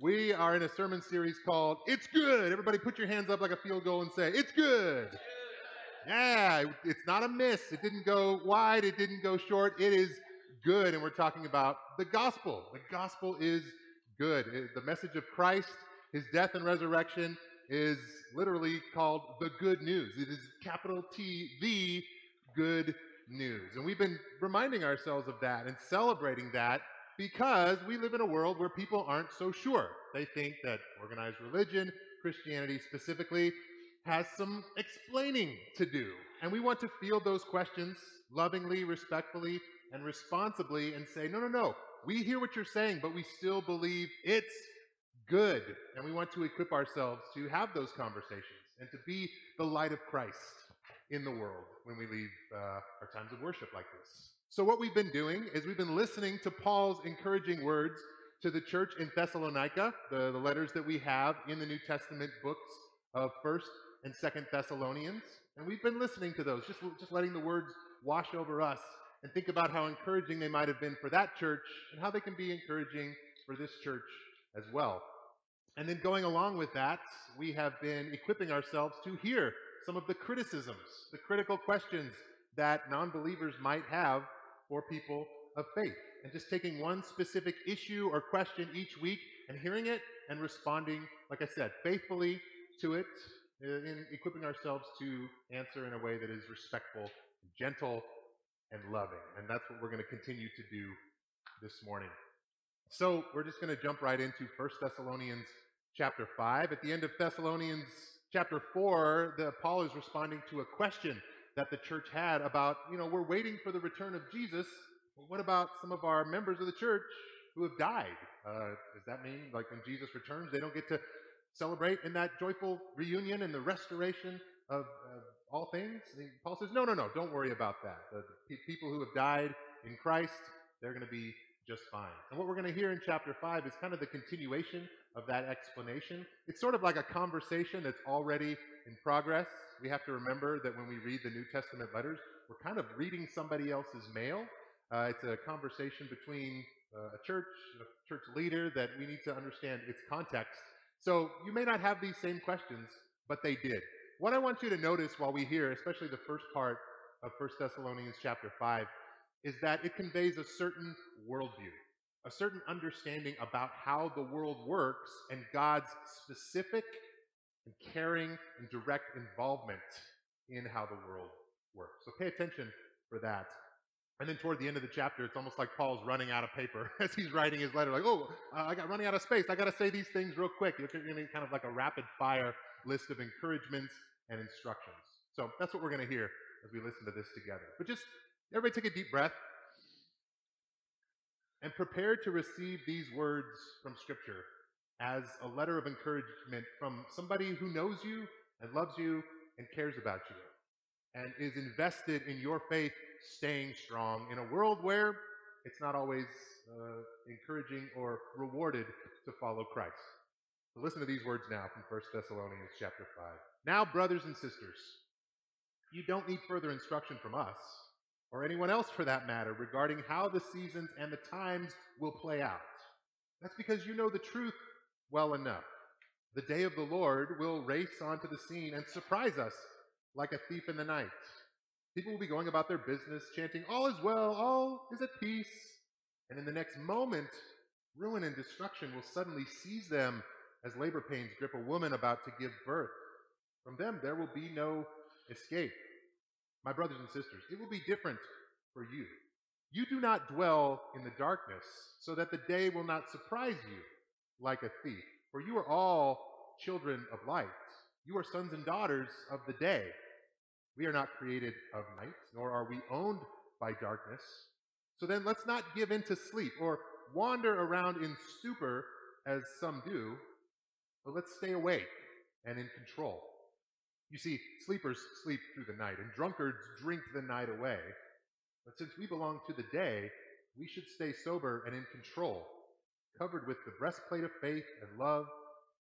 We are in a sermon series called It's Good. Everybody put your hands up like a field goal and say, It's good. Yeah, it's not a miss. It didn't go wide, it didn't go short. It is good. And we're talking about the gospel. The gospel is good. The message of Christ, his death and resurrection, is literally called the good news. It is capital T, the good news. And we've been reminding ourselves of that and celebrating that because we live in a world where people aren't so sure. They think that organized religion, Christianity specifically, has some explaining to do. And we want to field those questions lovingly, respectfully, and responsibly and say, no, no, no. We hear what you're saying, but we still believe it's good. And we want to equip ourselves to have those conversations and to be the light of Christ in the world when we leave uh, our times of worship like this. So, what we've been doing is we've been listening to Paul's encouraging words to the church in Thessalonica, the, the letters that we have in the New Testament books of 1st and 2nd Thessalonians. And we've been listening to those, just, just letting the words wash over us and think about how encouraging they might have been for that church and how they can be encouraging for this church as well. And then going along with that, we have been equipping ourselves to hear some of the criticisms, the critical questions that non believers might have for people of faith. And just taking one specific issue or question each week and hearing it and responding, like I said, faithfully to it, uh, in equipping ourselves to answer in a way that is respectful, gentle, and loving. And that's what we're going to continue to do this morning. So we're just going to jump right into 1 Thessalonians chapter 5. At the end of Thessalonians chapter 4, the, Paul is responding to a question that the church had about, you know, we're waiting for the return of Jesus. What about some of our members of the church who have died? Uh, does that mean, like, when Jesus returns, they don't get to celebrate in that joyful reunion and the restoration of, of all things? And Paul says, no, no, no, don't worry about that. The, the pe- people who have died in Christ, they're going to be just fine. And what we're going to hear in chapter 5 is kind of the continuation of that explanation. It's sort of like a conversation that's already in progress. We have to remember that when we read the New Testament letters, we're kind of reading somebody else's mail. Uh, it's a conversation between uh, a church, a church leader that we need to understand its context. So you may not have these same questions, but they did. What I want you to notice while we hear, especially the first part of 1 Thessalonians chapter 5, is that it conveys a certain worldview, a certain understanding about how the world works and God's specific and caring and direct involvement in how the world works. So pay attention for that. And then toward the end of the chapter, it's almost like Paul's running out of paper as he's writing his letter. Like, oh, uh, I got running out of space. I got to say these things real quick. To be kind of like a rapid fire list of encouragements and instructions. So that's what we're going to hear as we listen to this together. But just everybody take a deep breath and prepare to receive these words from Scripture as a letter of encouragement from somebody who knows you and loves you and cares about you and is invested in your faith staying strong in a world where it's not always uh, encouraging or rewarded to follow Christ. So listen to these words now from 1 Thessalonians chapter 5. Now, brothers and sisters, you don't need further instruction from us, or anyone else for that matter, regarding how the seasons and the times will play out. That's because you know the truth well enough. The day of the Lord will race onto the scene and surprise us like a thief in the night. People will be going about their business, chanting, All is well, all is at peace. And in the next moment, ruin and destruction will suddenly seize them as labor pains grip a woman about to give birth. From them, there will be no escape. My brothers and sisters, it will be different for you. You do not dwell in the darkness, so that the day will not surprise you like a thief. For you are all children of light. You are sons and daughters of the day. We are not created of night, nor are we owned by darkness. So then let's not give in to sleep or wander around in stupor as some do, but let's stay awake and in control. You see, sleepers sleep through the night, and drunkards drink the night away. But since we belong to the day, we should stay sober and in control, covered with the breastplate of faith and love,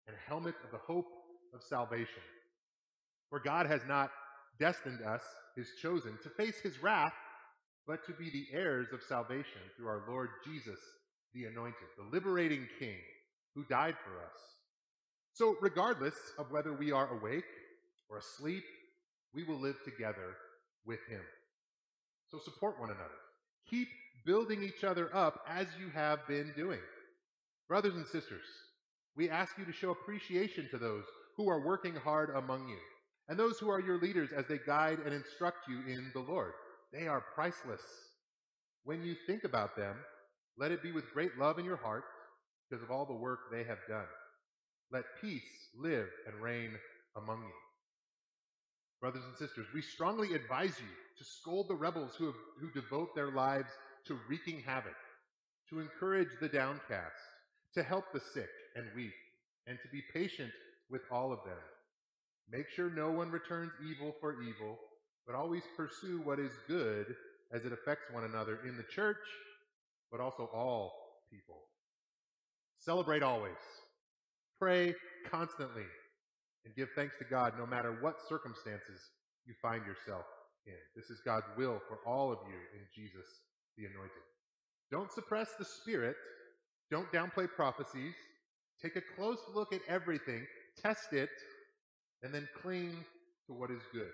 and helmet of the hope of salvation. For God has not destined us, his chosen, to face his wrath, but to be the heirs of salvation through our Lord Jesus, the anointed, the liberating King. who died for us. So, regardless of whether we are awake or asleep, we will live together with him. So, support one another. Keep building each other up as you have been doing. Brothers and sisters, we ask you to show appreciation to those who are working hard among you, and those who are your leaders as they guide and instruct you in the Lord. They are priceless. When you think about them, let it be with great love in your heart because of all the work they have done. Let peace live and reign among you. Brothers and sisters, we strongly advise you to scold the rebels who, have, who devote their lives to wreaking havoc, to encourage the downcast, to help the sick and weak, and to be patient with all of them. Make sure no one returns evil for evil, but always pursue what is good as it affects one another in the church, but also all people. Celebrate always. Pray constantly. And give thanks to God no matter what circumstances you find yourself in. This is God's will for all of you in Jesus the Anointed. Don't suppress the Spirit. Don't downplay prophecies. Take a close look at everything, test it, and then cling to what is good.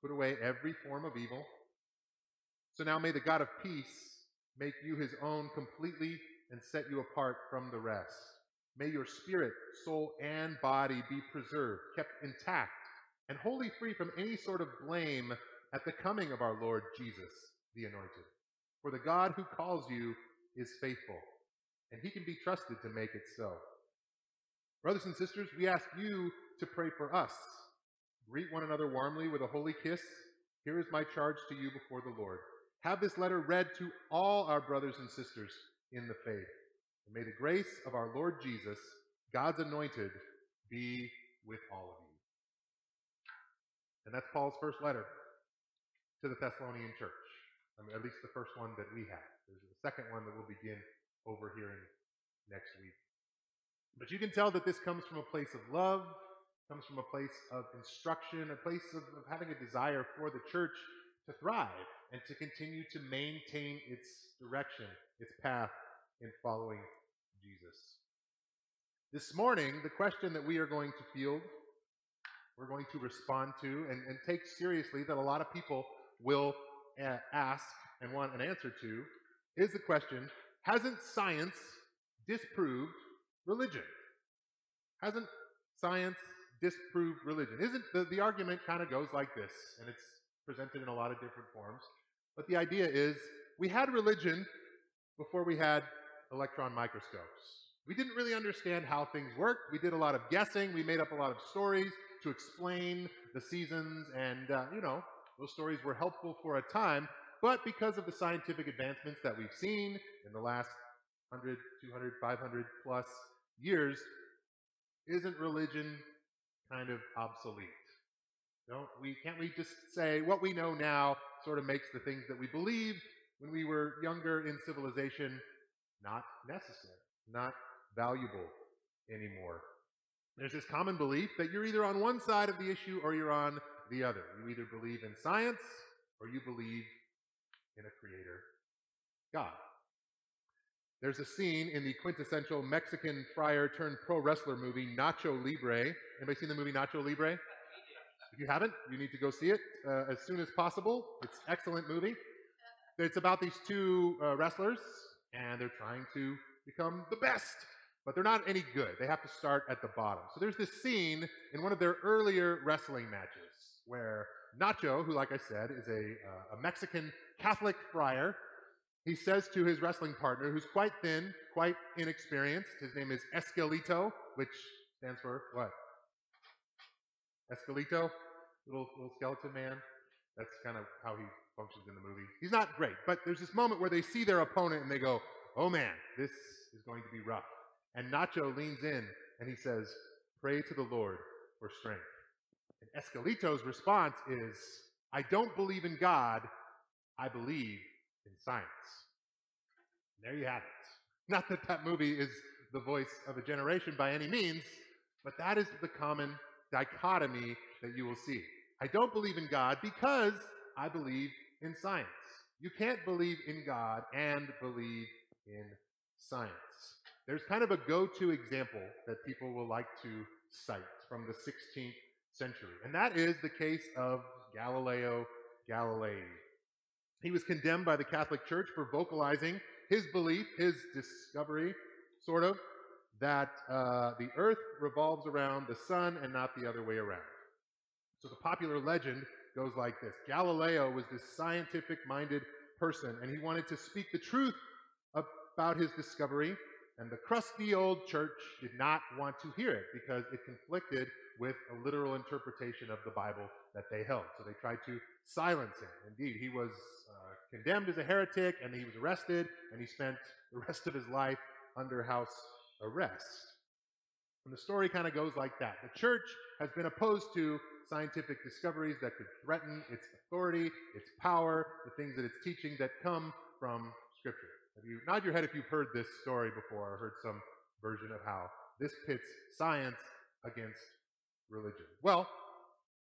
Put away every form of evil. So now may the God of peace make you his own completely and set you apart from the rest. May your spirit, soul, and body be preserved, kept intact, and wholly free from any sort of blame at the coming of our Lord Jesus, the Anointed. For the God who calls you is faithful, and he can be trusted to make it so. Brothers and sisters, we ask you to pray for us. Greet one another warmly with a holy kiss. Here is my charge to you before the Lord. Have this letter read to all our brothers and sisters in the faith. And may the grace of our Lord Jesus, God's anointed, be with all of you. And that's Paul's first letter to the Thessalonian church. I mean, at least the first one that we have. There's a second one that we'll begin overhearing next week. But you can tell that this comes from a place of love, comes from a place of instruction, a place of, of having a desire for the church to thrive and to continue to maintain its direction, its path in following Jesus. This morning, the question that we are going to field, we're going to respond to and, and take seriously that a lot of people will uh, ask and want an answer to is the question Hasn't science disproved religion? Hasn't science disproved religion? Isn't the, the argument kind of goes like this, and it's presented in a lot of different forms. But the idea is we had religion before we had electron microscopes. We didn't really understand how things worked. We did a lot of guessing. We made up a lot of stories to explain the seasons, and, uh, you know, those stories were helpful for a time. But because of the scientific advancements that we've seen in the last 100, 200, 500 plus years, isn't religion kind of obsolete? Don't we, can't we just say what we know now sort of makes the things that we believed when we were younger in civilization not necessary, not valuable anymore? There's this common belief that you're either on one side of the issue or you're on the other. You either believe in science or you believe in a creator, God. There's a scene in the quintessential Mexican friar turned pro wrestler movie Nacho Libre. Anybody seen the movie Nacho Libre? If you haven't, you need to go see it uh, as soon as possible. It's an excellent movie. It's about these two uh, wrestlers, and they're trying to become the best, but they're not any good. They have to start at the bottom. So there's this scene in one of their earlier wrestling matches where Nacho, who, like I said, is a, uh, a Mexican Catholic friar, he says to his wrestling partner, who's quite thin, quite inexperienced, his name is Esqueleto, which stands for what? Esqueleto, little little skeleton man. That's kind of how he functions in the movie. He's not great, but there's this moment where they see their opponent and they go, "Oh man, this is going to be rough." And Nacho leans in and he says, "Pray to the Lord for strength." And Esqueleto's response is, "I don't believe in God. I believe in science." And there you have it. Not that that movie is the voice of a generation by any means, but that is the common dichotomy that you will see. I don't believe in God because I believe in science. You can't believe in God and believe in science. there's kind of a go to example that people will like to cite from the 16th century, and that is the case of Galileo Galilei. He was condemned by the Catholic Church for vocalizing his belief, his discovery, sort of, that uh, the earth revolves around the sun and not the other way around. So the popular legend goes like this Galileo was this scientific minded person, and he wanted to speak the truth about his discovery, and the crusty old church did not want to hear it because it conflicted with a literal interpretation of the Bible that they held. So they tried to silence him. Indeed, he was uh, condemned as a heretic, and he was arrested, and he spent the rest of his life under house arrest. And the story kind of goes like that. The church has been opposed to scientific discoveries that could threaten its authority, its power, the things that it's teaching that come from Scripture. Have you nod your head if you've heard this story before or heard some version of how this pits science against religion? Well,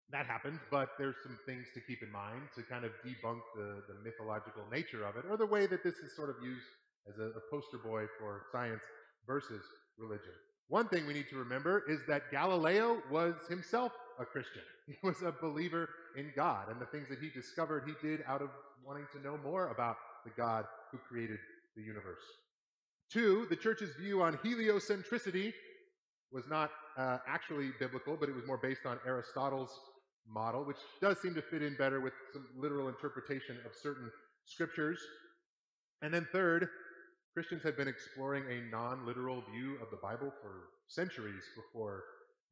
that happened, but there's some things to keep in mind to kind of debunk the, the mythological nature of it, or the way that this is sort of used as a, a poster boy for science versus religion. One thing we need to remember is that Galileo was himself a Christian. He was a believer in God, and the things that he discovered, he did out of wanting to know more about the God who created the universe. Two, the church's view on heliocentricity was not uh, actually biblical, but it was more based on Aristotle's model, which does seem to fit in better with some literal interpretation of certain scriptures. And then third, Christians had been exploring a non literal view of the Bible for centuries before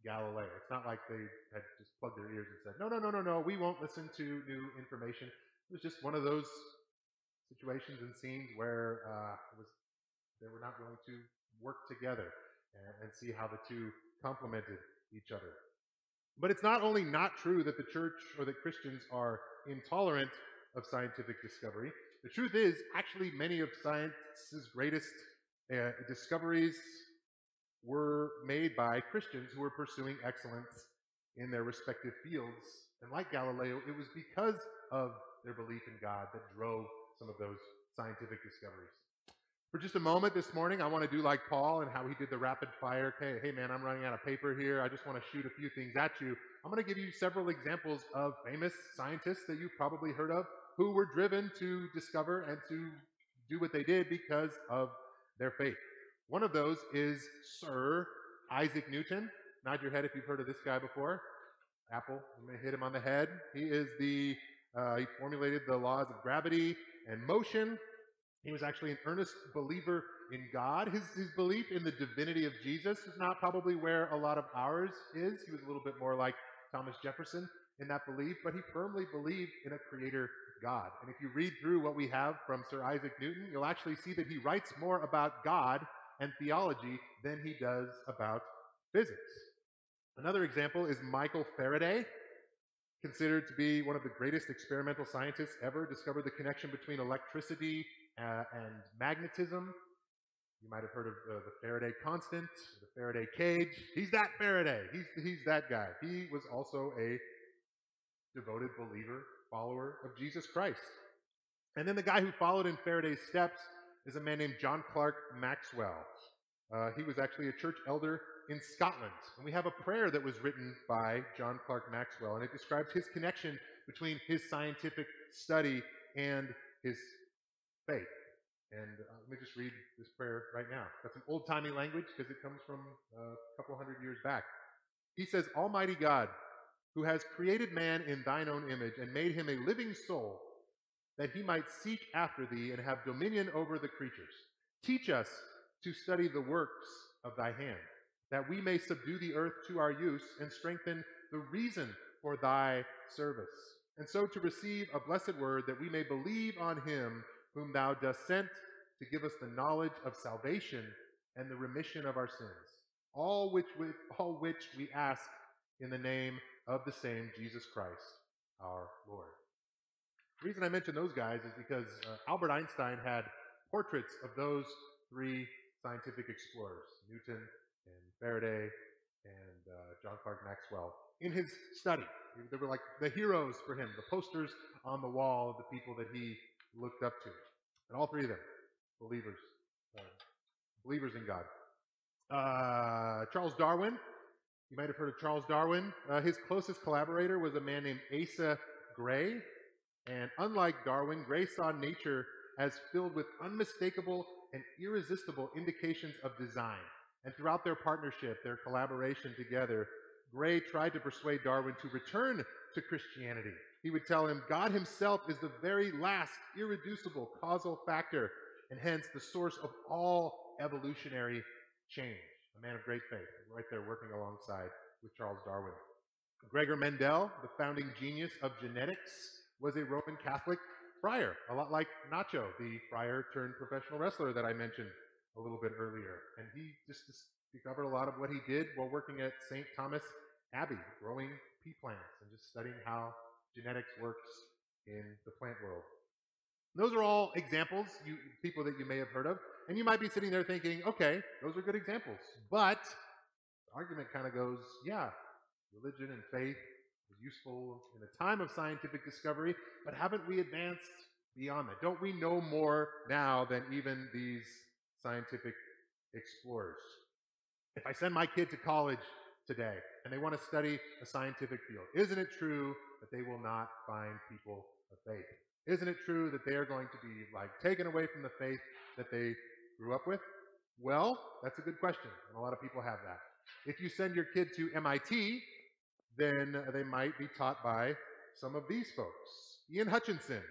Galileo. It's not like they had just plugged their ears and said, no, no, no, no, no, we won't listen to new information. It was just one of those situations and scenes where uh, was, they were not willing to work together and, and see how the two complemented each other. But it's not only not true that the church or that Christians are intolerant of scientific discovery. The truth is, actually, many of science's greatest uh, discoveries were made by Christians who were pursuing excellence in their respective fields. And like Galileo, it was because of their belief in God that drove some of those scientific discoveries. For just a moment this morning, I want to do like Paul and how he did the rapid fire. Okay, hey man, I'm running out of paper here. I just want to shoot a few things at you. I'm going to give you several examples of famous scientists that you've probably heard of who were driven to discover and to do what they did because of their faith. One of those is Sir Isaac Newton. Nod your head if you've heard of this guy before. Apple, I'm going to hit him on the head. He is the, uh, he formulated the laws of gravity and motion. He was actually an earnest believer in God. His, his belief in the divinity of Jesus is not probably where a lot of ours is. He was a little bit more like Thomas Jefferson in that belief, but he firmly believed in a creator God. And if you read through what we have from Sir Isaac Newton, you'll actually see that he writes more about God and theology than he does about physics. Another example is Michael Faraday, considered to be one of the greatest experimental scientists ever, discovered the connection between electricity uh, and magnetism. You might have heard of uh, the Faraday constant, the Faraday cage. He's that Faraday. He's, he's that guy. He was also a devoted believer, follower of Jesus Christ. And then the guy who followed in Faraday's steps is a man named John Clark Maxwell. Uh, he was actually a church elder in Scotland. And we have a prayer that was written by John Clark Maxwell, and it describes his connection between his scientific study and his faith. And uh, let me just read this prayer right now. That's some old timey language because it comes from uh, a couple hundred years back. He says, Almighty God, who has created man in thine own image and made him a living soul, that he might seek after thee and have dominion over the creatures. Teach us to study the works of thy hand, that we may subdue the earth to our use and strengthen the reason for thy service, and so to receive a blessed word that we may believe on him whom thou dost send to give us the knowledge of salvation and the remission of our sins, all which we, all which we ask in the name of the same Jesus Christ, our Lord. The reason I mention those guys is because uh, Albert Einstein had portraits of those three scientific explorers, Newton and Faraday and uh, John Clark Maxwell, in his study. They were like the heroes for him, the posters on the wall of the people that he looked up to. And all three of them, believers, uh, believers in God. Uh, Charles Darwin. You might have heard of Charles Darwin. Uh, his closest collaborator was a man named Asa Gray. And unlike Darwin, Gray saw nature as filled with unmistakable and irresistible indications of design. And throughout their partnership, their collaboration together, Gray tried to persuade Darwin to return to Christianity. He would tell him God himself is the very last irreducible causal factor and hence the source of all evolutionary change. A man of great faith, right there working alongside with Charles Darwin. Gregor Mendel, the founding genius of genetics, was a Roman Catholic friar, a lot like Nacho, the friar turned professional wrestler that I mentioned a little bit earlier. And he just discovered a lot of what he did while working at St. Thomas Abbey, growing pea plants and just studying how genetics works in the plant world. Those are all examples, you, people that you may have heard of. And you might be sitting there thinking, okay, those are good examples. But the argument kind of goes, yeah, religion and faith is useful in a time of scientific discovery, but haven't we advanced beyond that? Don't we know more now than even these scientific explorers? If I send my kid to college today and they want to study a scientific field, isn't it true that they will not find people of faith? Isn't it true that they are going to be like taken away from the faith that they grew up with? Well, that's a good question, and a lot of people have that. If you send your kid to MIT, then they might be taught by some of these folks. Ian Hutchinson,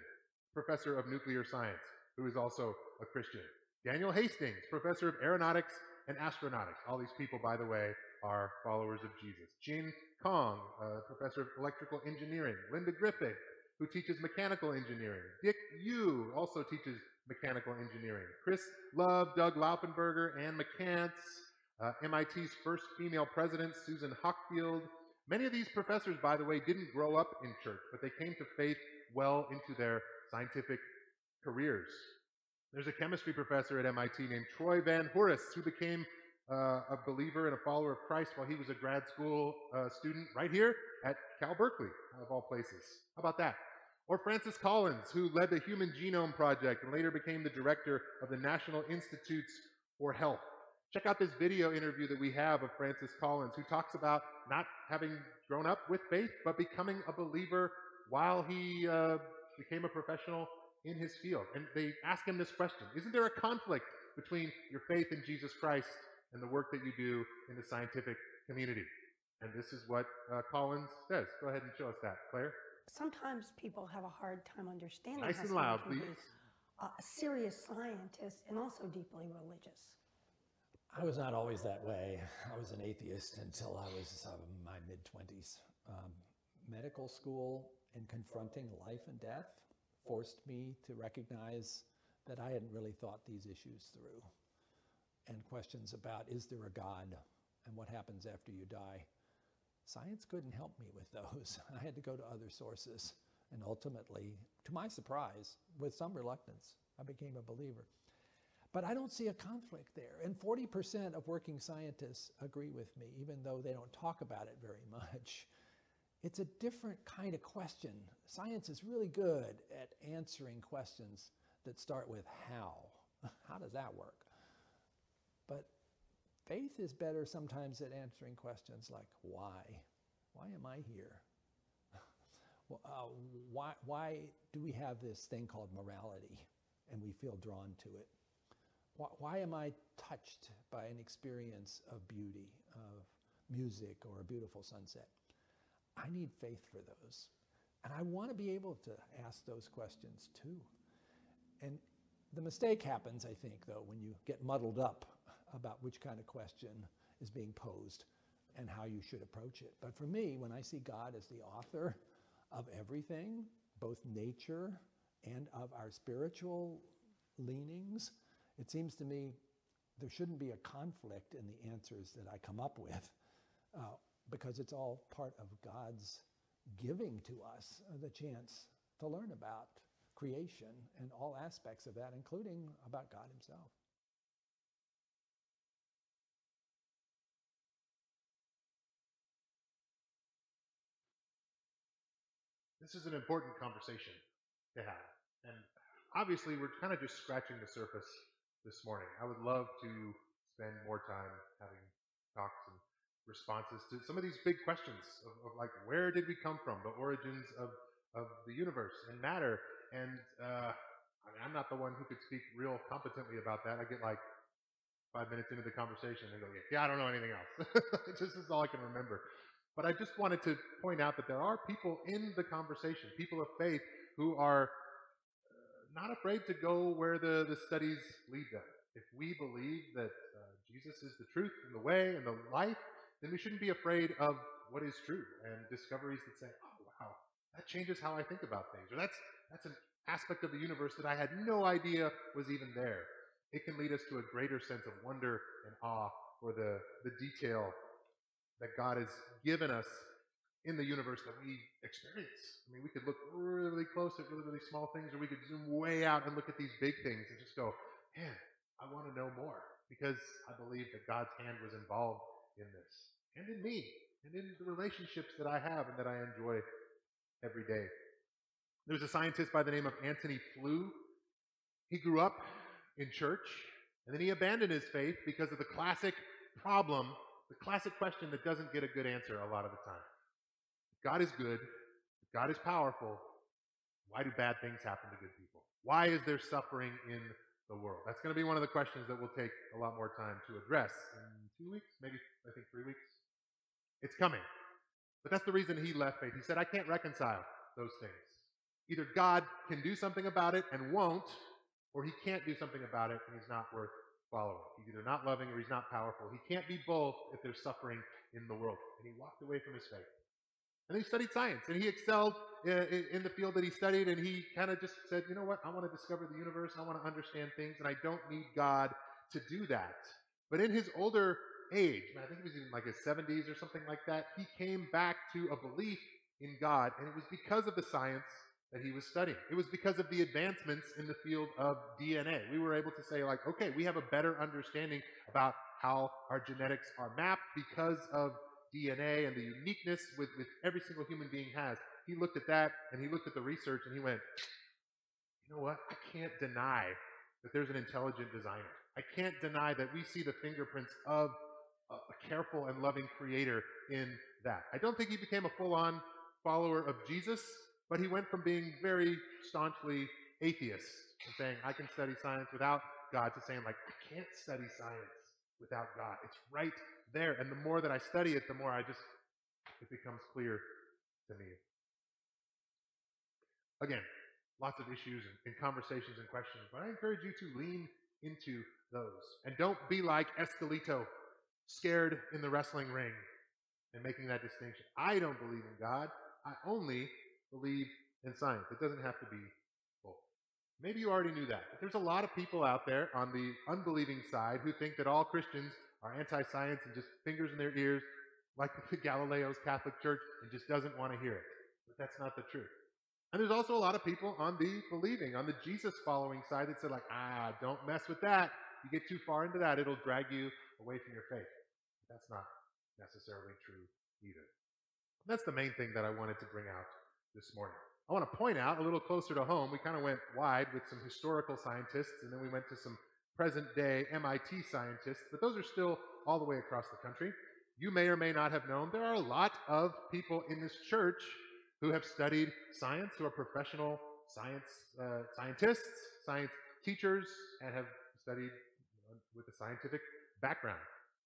professor of nuclear science, who is also a Christian. Daniel Hastings, professor of aeronautics and astronautics. All these people, by the way, are followers of Jesus. Jing Kong, professor of electrical engineering. Linda Griffith, who teaches mechanical engineering. Dick Yue also teaches mechanical engineering. Chris Love, Doug Lauffenburger, Anne McCants, uh, MIT's first female president, Susan Hockfield. Many of these professors, by the way, didn't grow up in church, but they came to faith well into their scientific careers. There's a chemistry professor at MIT named Troy Van Voorhis who became uh, a believer and a follower of Christ while he was a grad school uh, student right here at Cal Berkeley, of all places. How about that? Or Francis Collins, who led the Human Genome Project and later became the director of the National Institutes for Health. Check out this video interview that we have of Francis Collins, who talks about not having grown up with faith, but becoming a believer while he uh, became a professional in his field. And they ask him this question Isn't there a conflict between your faith in Jesus Christ and the work that you do in the scientific community? And this is what uh, Collins says. Go ahead and show us that, Claire. Sometimes people have a hard time understanding Nice how and someone loud, can be please. a serious scientist and also deeply religious. I was not always that way. I was an atheist until I was uh, my mid 20s. Um, medical school and confronting life and death forced me to recognize that I hadn't really thought these issues through. And questions about is there a God and what happens after you die? Science couldn't help me with those. I had to go to other sources. And ultimately, to my surprise, with some reluctance, I became a believer. But I don't see a conflict there. And 40% of working scientists agree with me, even though they don't talk about it very much. It's a different kind of question. Science is really good at answering questions that start with how. How does that work? But faith is better sometimes at answering questions like why? Why am I here? Uh, why, why do we have this thing called morality and we feel drawn to it? Why, why am I touched by an experience of beauty, of music, or a beautiful sunset? I need faith for those. And I want to be able to ask those questions too. And the mistake happens, I think, though, when you get muddled up about which kind of question is being posed and how you should approach it. But for me, when I see God as the author of everything, both nature and of our spiritual leanings, it seems to me there shouldn't be a conflict in the answers that I come up with uh, because it's all part of God's giving to us uh, the chance to learn about creation and all aspects of that, including about God Himself. This is an important conversation to have. And obviously, we're kind of just scratching the surface this morning. I would love to spend more time having talks and responses to some of these big questions of, of like where did we come from, the origins of, of the universe and matter. And uh, I mean, I'm not the one who could speak real competently about that. I get like five minutes into the conversation and go, yeah, I don't know anything else. this is all I can remember. But I just wanted to point out that there are people in the conversation, people of faith, who are uh, not afraid to go where the, the studies lead them. If we believe that uh, Jesus is the truth and the way and the life, then we shouldn't be afraid of what is true and discoveries that say, oh, wow, that changes how I think about things. Or that's, that's an aspect of the universe that I had no idea was even there. It can lead us to a greater sense of wonder and awe for the, the detail that God has given us in the universe that we experience. I mean, we could look really close at really, really small things, or we could zoom way out and look at these big things and just go, man, I want to know more because I believe that God's hand was involved in this and in me and in the relationships that I have and that I enjoy every day. There was a scientist by the name of Antony Flew. He grew up in church and then he abandoned his faith because of the classic problem, the classic question that doesn't get a good answer a lot of the time. God is good, God is powerful. Why do bad things happen to good people? Why is there suffering in the world? That's going to be one of the questions that we'll take a lot more time to address in two weeks, maybe I think three weeks. It's coming. But that's the reason he left faith. He said, I can't reconcile those things. Either God can do something about it and won't, or he can't do something about it and he's not worth following. He's either not loving or he's not powerful. He can't be both if there's suffering in the world. And he walked away from his faith. And he studied science and he excelled in the field that he studied. And he kind of just said, you know what? I want to discover the universe. I want to understand things and I don't need God to do that. But in his older age, I think he was in like his 70s or something like that, he came back to a belief in God. And it was because of the science that he was studying. It was because of the advancements in the field of DNA. We were able to say, like, okay, we have a better understanding about how our genetics are mapped because of DNA and the uniqueness with, with every single human being has. He looked at that and he looked at the research and he went, you know what? I can't deny that there's an intelligent designer. I can't deny that we see the fingerprints of a, a careful and loving creator in that. I don't think he became a full on follower of Jesus, but he went from being very staunchly atheist and saying, I can study science without God to saying, like, I can't study science without God. It's right there. And the more that I study it, the more I just, it becomes clear to me. Again, lots of issues and, and conversations and questions, but I encourage you to lean into those. And don't be like Esqueleto, scared in the wrestling ring and making that distinction. I don't believe in God. I only believe in science. It doesn't have to be both. Maybe you already knew that. But there's a lot of people out there on the unbelieving side who think that all Christians are anti-science and just fingers in their ears like the Galileo's Catholic Church and just doesn't want to hear it. But that's not the truth. And there's also a lot of people on the believing, on the Jesus following side that said like, ah, don't mess with that. You get too far into that, it'll drag you away from your faith. That's not necessarily true either. That's the main thing that I wanted to bring out this morning. I want to point out a little closer to home. We kind of went wide with some historical scientists, and then we went to some present day MIT scientists, but those are still all the way across the country. You may or may not have known there are a lot of people in this church who have studied science, who are professional science uh, scientists, science teachers, and have studied with a scientific background.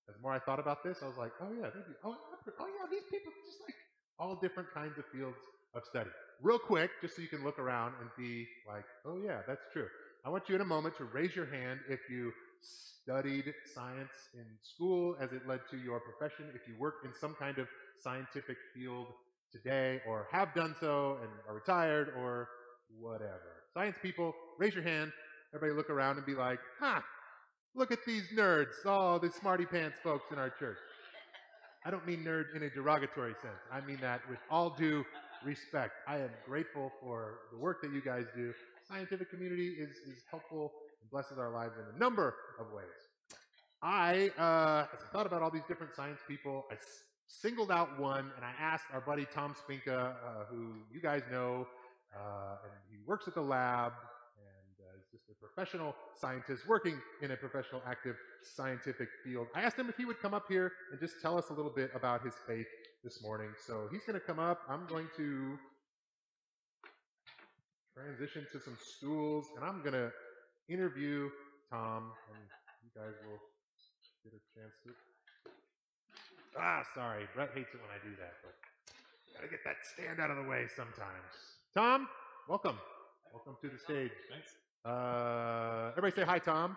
As more I thought about this, I was like, oh yeah, oh, oh yeah, these people just like all different kinds of fields of study. Real quick, just so you can look around and be like, oh yeah, that's true. I want you in a moment to raise your hand if you studied science in school as it led to your profession, if you work in some kind of scientific field today or have done so and are retired or whatever. Science people, raise your hand. Everybody look around and be like, huh, look at these nerds, all the smarty pants folks in our church. I don't mean nerd in a derogatory sense. I mean that with all due respect. I am grateful for the work that you guys do scientific community is, is helpful and blesses our lives in a number of ways. I, uh, as I thought about all these different science people, I singled out one and I asked our buddy Tom Spinka, uh, who you guys know, uh, and he works at the lab and uh, is just a professional scientist working in a professional active scientific field. I asked him if he would come up here and just tell us a little bit about his faith this morning. So he's going to come up. I'm going to transition to some stools and I'm going to interview Tom, and you guys will get a chance to. Ah, sorry. Brett hates it when I do that, but gotta get that stand out of the way sometimes. Tom, welcome. Welcome to the stage. Thanks. Uh, everybody say hi, Tom.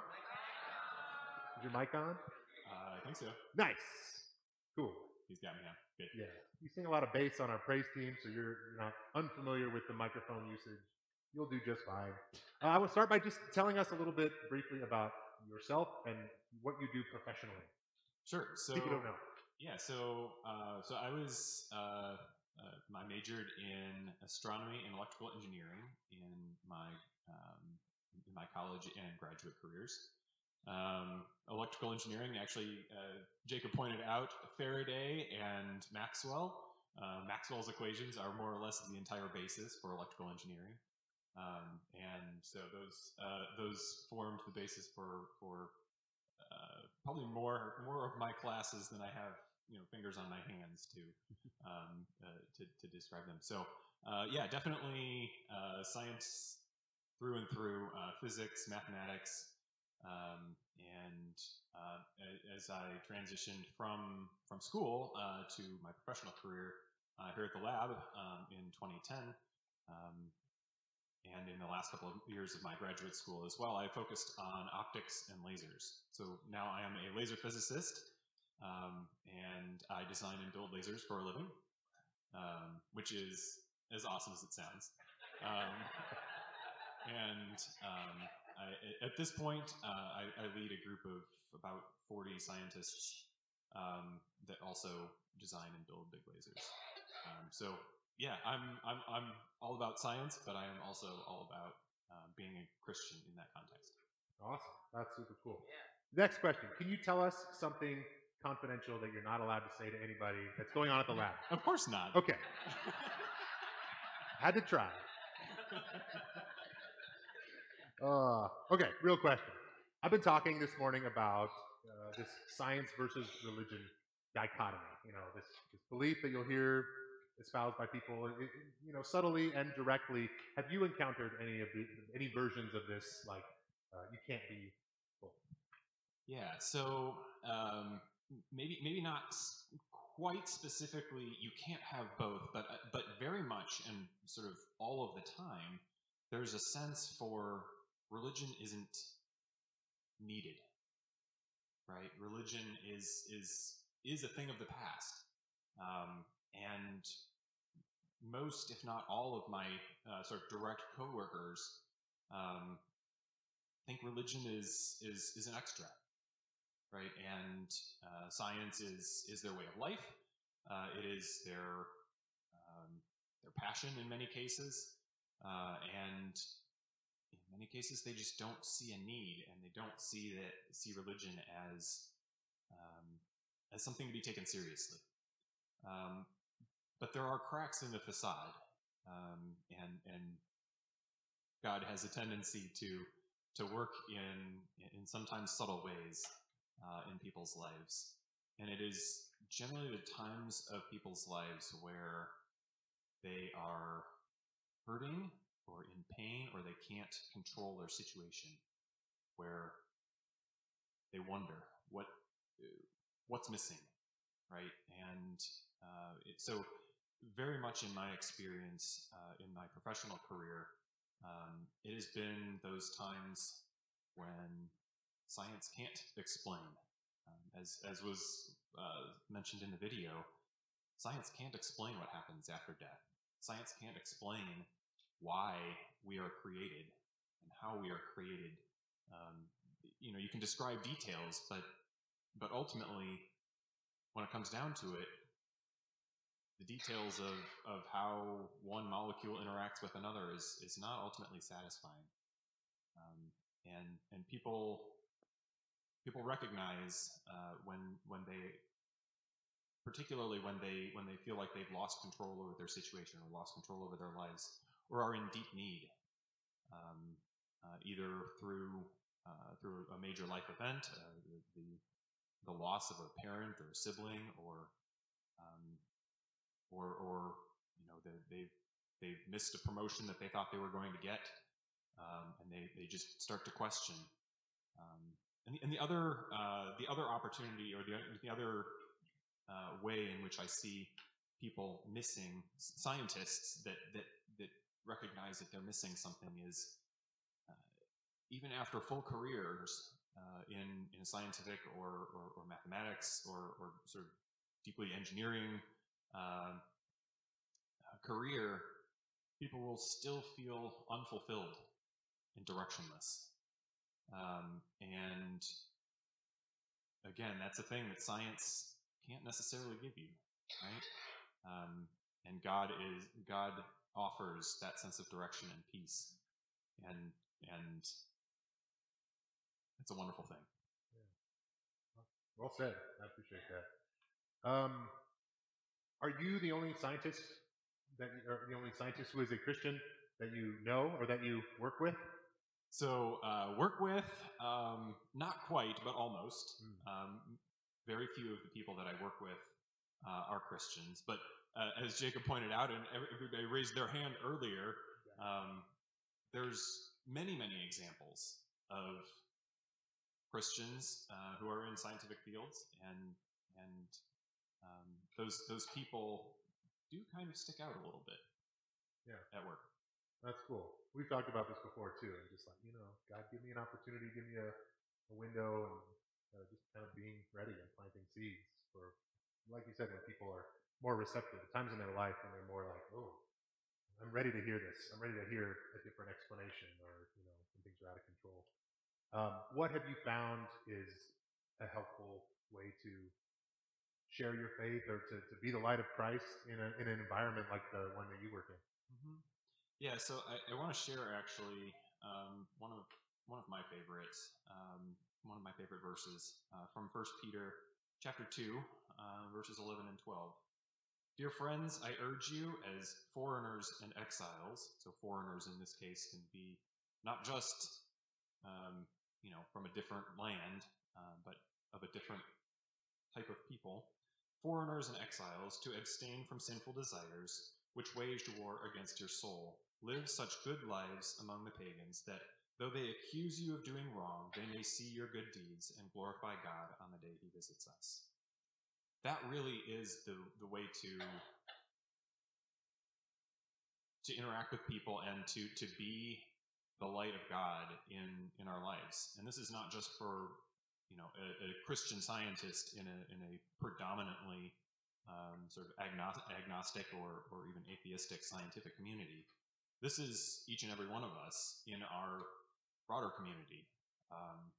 Is your mic on? Uh, I think so. Nice. Cool. He's got me on. Good. Yeah. You sing a lot of bass on our praise team, so you're, you're not unfamiliar with the microphone usage. You'll do just fine. Uh, I will start by just telling us a little bit briefly about yourself and what you do professionally. Sure. So People don't know. Yeah. So uh, so I was uh, uh, I majored in astronomy and electrical engineering in my um, in my college and graduate careers. Um, electrical engineering, actually, uh, Jacob pointed out Faraday and Maxwell. Uh, Maxwell's equations are more or less the entire basis for electrical engineering. Um, and so those uh, those formed the basis for for uh, probably more more of my classes than I have you know fingers on my hands to um, uh, to, to describe them. So uh, yeah, definitely uh, science through and through, uh, physics, mathematics, um, and uh, as I transitioned from from school uh, to my professional career uh, here at the lab um, in 2010. Um, and in the last couple of years of my graduate school as well, I focused on optics and lasers. So now I am a laser physicist, um, and I design and build lasers for a living, um, which is as awesome as it sounds. And um, I, at this point, uh, I, I lead a group of about 40 scientists um, that also design and build big lasers. Um, so yeah, I'm, I'm, I'm all about science, but I am also all about uh, being a Christian in that context. Awesome. That's super cool. Next question. Can you tell us something confidential that you're not allowed to say to anybody that's going on at the lab? Of course not. Okay. Had to try. Uh, okay, real question. I've been talking this morning about uh, this science versus religion dichotomy. You know, this, this belief that you'll hear espoused by people, i- i- you know, subtly and directly. Have you encountered any of the any versions of this? Like, uh, you can't be. Yeah, so um, maybe maybe not quite specifically. You can't have both, but uh, but very much and sort of all of the time, there's a sense for religion isn't needed, right? Religion is is is a thing of the past, um, and most, if not all, of my uh, sort of direct coworkers um, think religion is is is an extra right? And uh, science is is their way of life. Uh, it is their um, their passion in many cases, uh, and many cases they just don't see a need, and they don't see that see religion as um, as something to be taken seriously. Um, but there are cracks in the facade, um, and and God has a tendency to to work in in sometimes subtle ways uh, in people's lives. And it is generally the times of people's lives where they are hurting or in pain or they can't control their situation, where they wonder what what's missing, right? And uh, it, so, very much in my experience uh, in my professional career, um, it has been those times when science can't explain. Um, as, as was uh, mentioned in the video, science can't explain what happens after death. Science can't explain why we are created and how we are created. Um, you know, you can describe details, but but ultimately, when it comes down to it, the details of, of how one molecule interacts with another is, is not ultimately satisfying. Um, and and people people recognize uh, when when they particularly when they when they feel like they've lost control over their situation or lost control over their lives or are in deep need um, uh, either through uh, through a major life event, uh, the, the loss of a parent or a sibling, or um, or or you know they, they've they've missed a promotion that they thought they were going to get, um, and they, they just start to question. Um, and, the, and the other uh, the other opportunity or the the other uh, way in which I see people missing scientists that that recognize that they're missing something is uh, even after full careers uh, in in scientific or or, or mathematics or or sort of deeply engineering uh, career, people will still feel unfulfilled and directionless. Um, and again, that's a thing that science can't necessarily give you, right? Um, and God is God offers that sense of direction and peace, and and it's a wonderful thing. Well said. I appreciate that. Um, are you the only scientist that the only scientist who is a Christian that you know or that you work with? So uh, work with, um, not quite, but almost. Mm. Um, very few of the people that I work with uh, are Christians, but uh, as Jacob pointed out, and everybody raised their hand earlier, um, there's many, many examples of Christians uh, who are in scientific fields, and and um, those those people do kind of stick out a little bit. Yeah. At work. That's cool. We've talked about this before too, and just like you know, God, give me an opportunity, give me a, a window, and uh, just kind of being ready and planting seeds for, like you said, when people are more receptive, times in their life when they're more like, oh, I'm ready to hear this. I'm ready to hear a different explanation, or you know, when things are out of control. Um, what have you found is a helpful way to share your faith or to, to be the light of Christ in, a, in an environment like the one that you work in? Mm-hmm. Yeah, so I, I want to share actually um, one of one of my favorites, um, one of my favorite verses uh, from First Peter chapter two, uh, verses eleven and twelve. Dear friends, I urge you as foreigners and exiles. So foreigners in this case can be not just um, you know from a different land, uh, but of a different type of people. Foreigners and exiles to abstain from sinful desires which waged war against your soul. Live such good lives among the pagans that though they accuse you of doing wrong, they may see your good deeds and glorify God on the day he visits us. That really is the, the way to to interact with people and to to be the light of God in in our lives. And this is not just for you know a, a Christian scientist in a in a predominantly um, sort of agnostic or, or even atheistic scientific community. This is each and every one of us in our broader community. Um,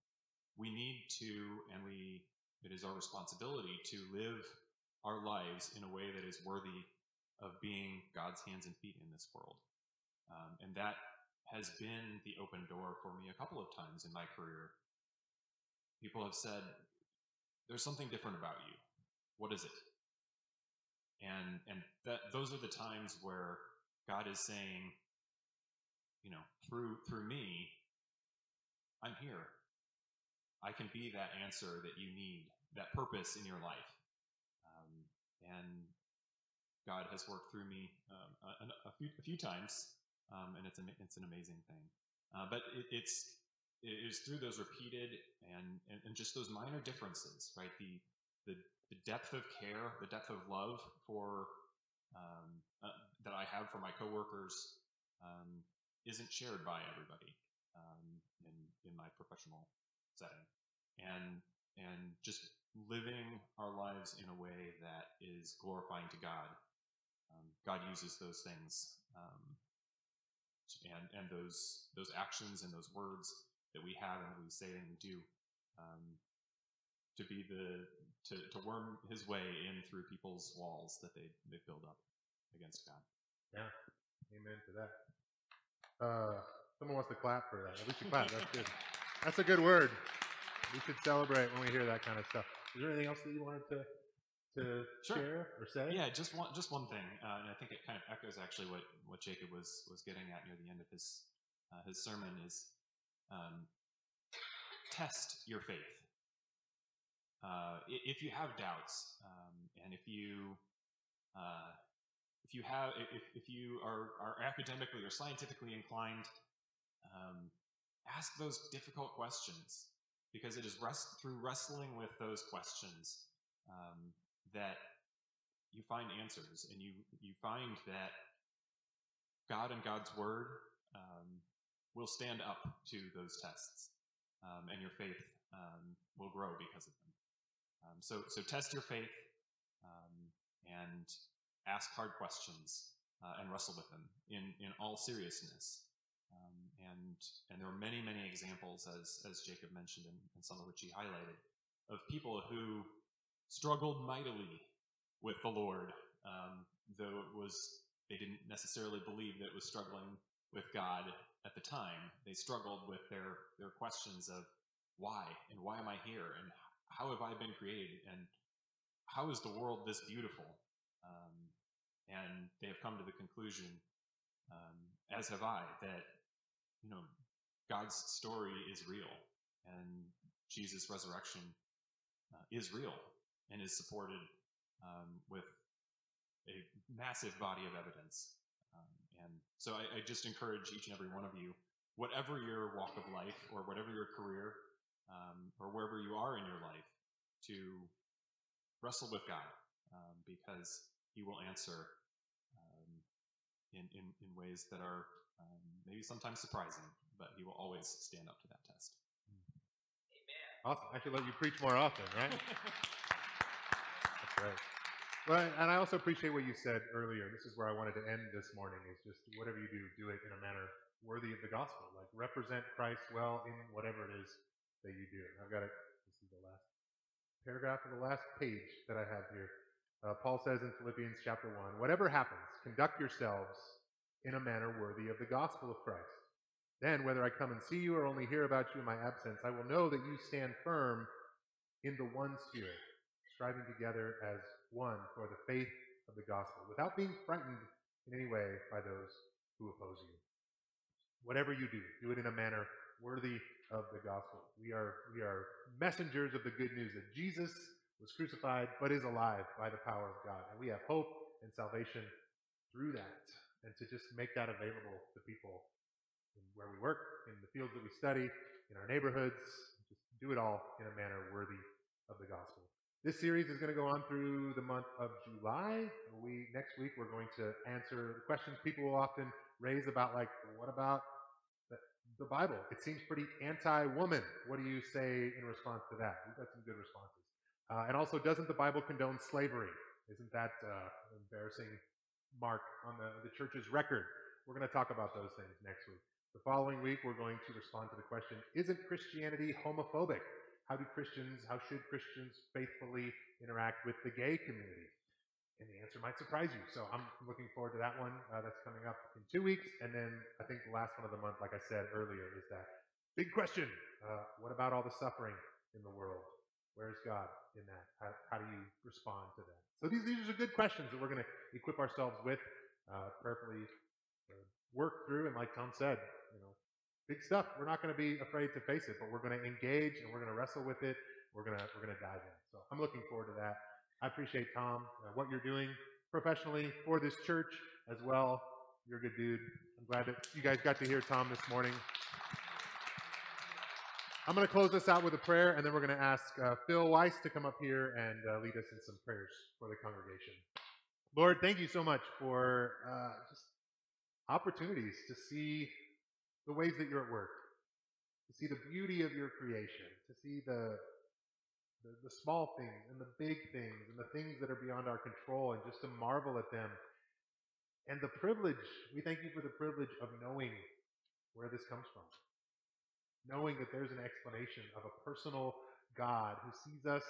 we need to, and we, it is our responsibility to live our lives in a way that is worthy of being God's hands and feet in this world. Um, and that has been the open door for me a couple of times in my career. People have said, There's something different about you. What is it? and and that those are the times where God is saying, you know, through through me, I'm here. I can be that answer that you need, that purpose in your life, um, and God has worked through me um, a, a, few a few times, um, and it's an it's an amazing thing. Uh, but it, it's it is through those repeated and, and and just those minor differences, right? The the the depth of care, the depth of love for um, uh, that I have for my coworkers um, isn't shared by everybody um, in in my professional setting, and and just living our lives in a way that is glorifying to God. Um, God uses those things um, and and those those actions and those words that we have and that we say and we do um, to be the to, to worm his way in through people's walls that they they build up against God. Yeah, amen to that. Uh, someone wants to clap for that. At least you clap. That's good. That's a good word. We should celebrate when we hear that kind of stuff. Is there anything else that you wanted to to sure. share or say? Yeah, just one just one thing, uh, and I think it kind of echoes actually what what Jacob was was getting at near the end of his uh, his sermon is um, test your faith. Uh, if you have doubts, um, and if you uh, if you have if, if you are, are academically or scientifically inclined, um, ask those difficult questions because it is rest, through wrestling with those questions um, that you find answers and you you find that God and God's word um, will stand up to those tests, um, and your faith um, will grow because of them. Um, so, so test your faith um, and ask hard questions uh, and wrestle with them in in all seriousness. And and there are many many examples, as as Jacob mentioned, and, and some of which he highlighted, of people who struggled mightily with the Lord, um, though it was they didn't necessarily believe that it was struggling with God at the time. They struggled with their their questions of why and why am I here and how have I been created and how is the world this beautiful? Um, and they have come to the conclusion, um, as have I, that you know God's story is real and Jesus' resurrection uh, is real and is supported um, with a massive body of evidence. Um, and so I, I, just encourage each and every one of you, whatever your walk of life or whatever your career um, or wherever you are in your life, to wrestle with God um, because He will answer um, in, in, in ways that are um, maybe sometimes surprising, but He will always stand up to that test. Amen. Awesome. I should let you preach more often, right? That's right. Well, and I also appreciate what you said earlier. This is where I wanted to end this morning is just whatever you do, do it in a manner worthy of the gospel. Like represent Christ well in whatever it is that you do. I've got it. This is the last paragraph of the last page that I have here. Uh, Paul says in Philippians chapter 1 Whatever happens, conduct yourselves in a manner worthy of the gospel of Christ. Then, whether I come and see you or only hear about you in my absence, I will know that you stand firm in the one Spirit, striving together as one for the faith of the gospel, without being frightened in any way by those who oppose you. Whatever you do, do it in a manner worthy of the gospel. We are, we are messengers of the good news that Jesus was crucified but is alive by the power of God. And we have hope and salvation through that. And to just make that available to people where we work, in the fields that we study, in our neighborhoods, just do it all in a manner worthy of the gospel. This series is going to go on through the month of July. We next week we're going to answer the questions people will often raise about like what about the, the Bible? It seems pretty anti-woman. What do you say in response to that? We've got some good responses. Uh, and also, doesn't the Bible condone slavery? Isn't that uh, embarrassing mark on the, the church's record? We're going to talk about those things next week. The following week, we're going to respond to the question Isn't Christianity homophobic? How do Christians, how should Christians faithfully interact with the gay community? And the answer might surprise you. So I'm looking forward to that one. Uh, that's coming up in two weeks. And then I think the last one of the month, like I said earlier, is that big question. Uh, what about all the suffering in the world? Where's God in that? How, how do you respond to that? So these, these are good questions that we're going to equip ourselves with, uh, prayerfully uh, work through. And like Tom said, you know, big stuff. We're not going to be afraid to face it, but we're going to engage and we're going to wrestle with it. We're going to we're going to dive in. So I'm looking forward to that. I appreciate Tom uh, what you're doing professionally for this church as well. You're a good dude. I'm glad that you guys got to hear Tom this morning. I'm going to close this out with a prayer, and then we're going to ask uh, Phil Weiss to come up here and uh, lead us in some prayers for the congregation. Lord, thank you so much for uh, just opportunities to see the ways that you're at work, to see the beauty of your creation, to see the, the, the small things and the big things and the things that are beyond our control and just to marvel at them. And the privilege, we thank you for the privilege of knowing where this comes from. Knowing that there's an explanation of a personal God who sees us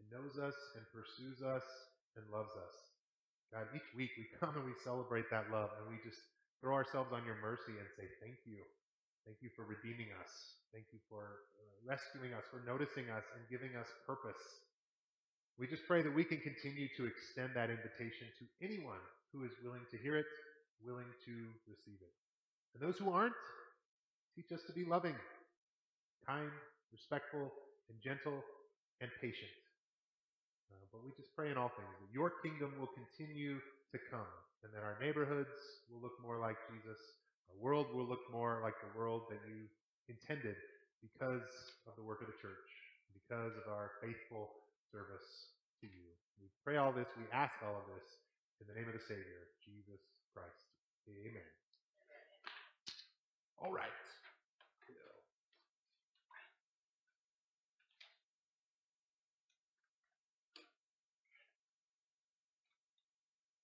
and knows us and pursues us and loves us. God, each week we come and we celebrate that love and we just throw ourselves on your mercy and say, Thank you. Thank you for redeeming us. Thank you for uh, rescuing us, for noticing us, and giving us purpose. We just pray that we can continue to extend that invitation to anyone who is willing to hear it, willing to receive it. And those who aren't, Teach us to be loving, kind, respectful, and gentle, and patient. Uh, but we just pray in all things that your kingdom will continue to come and that our neighborhoods will look more like Jesus. Our world will look more like the world that you intended because of the work of the church, because of our faithful service to you. We pray all this, we ask all of this in the name of the Savior, Jesus Christ. Amen. All right.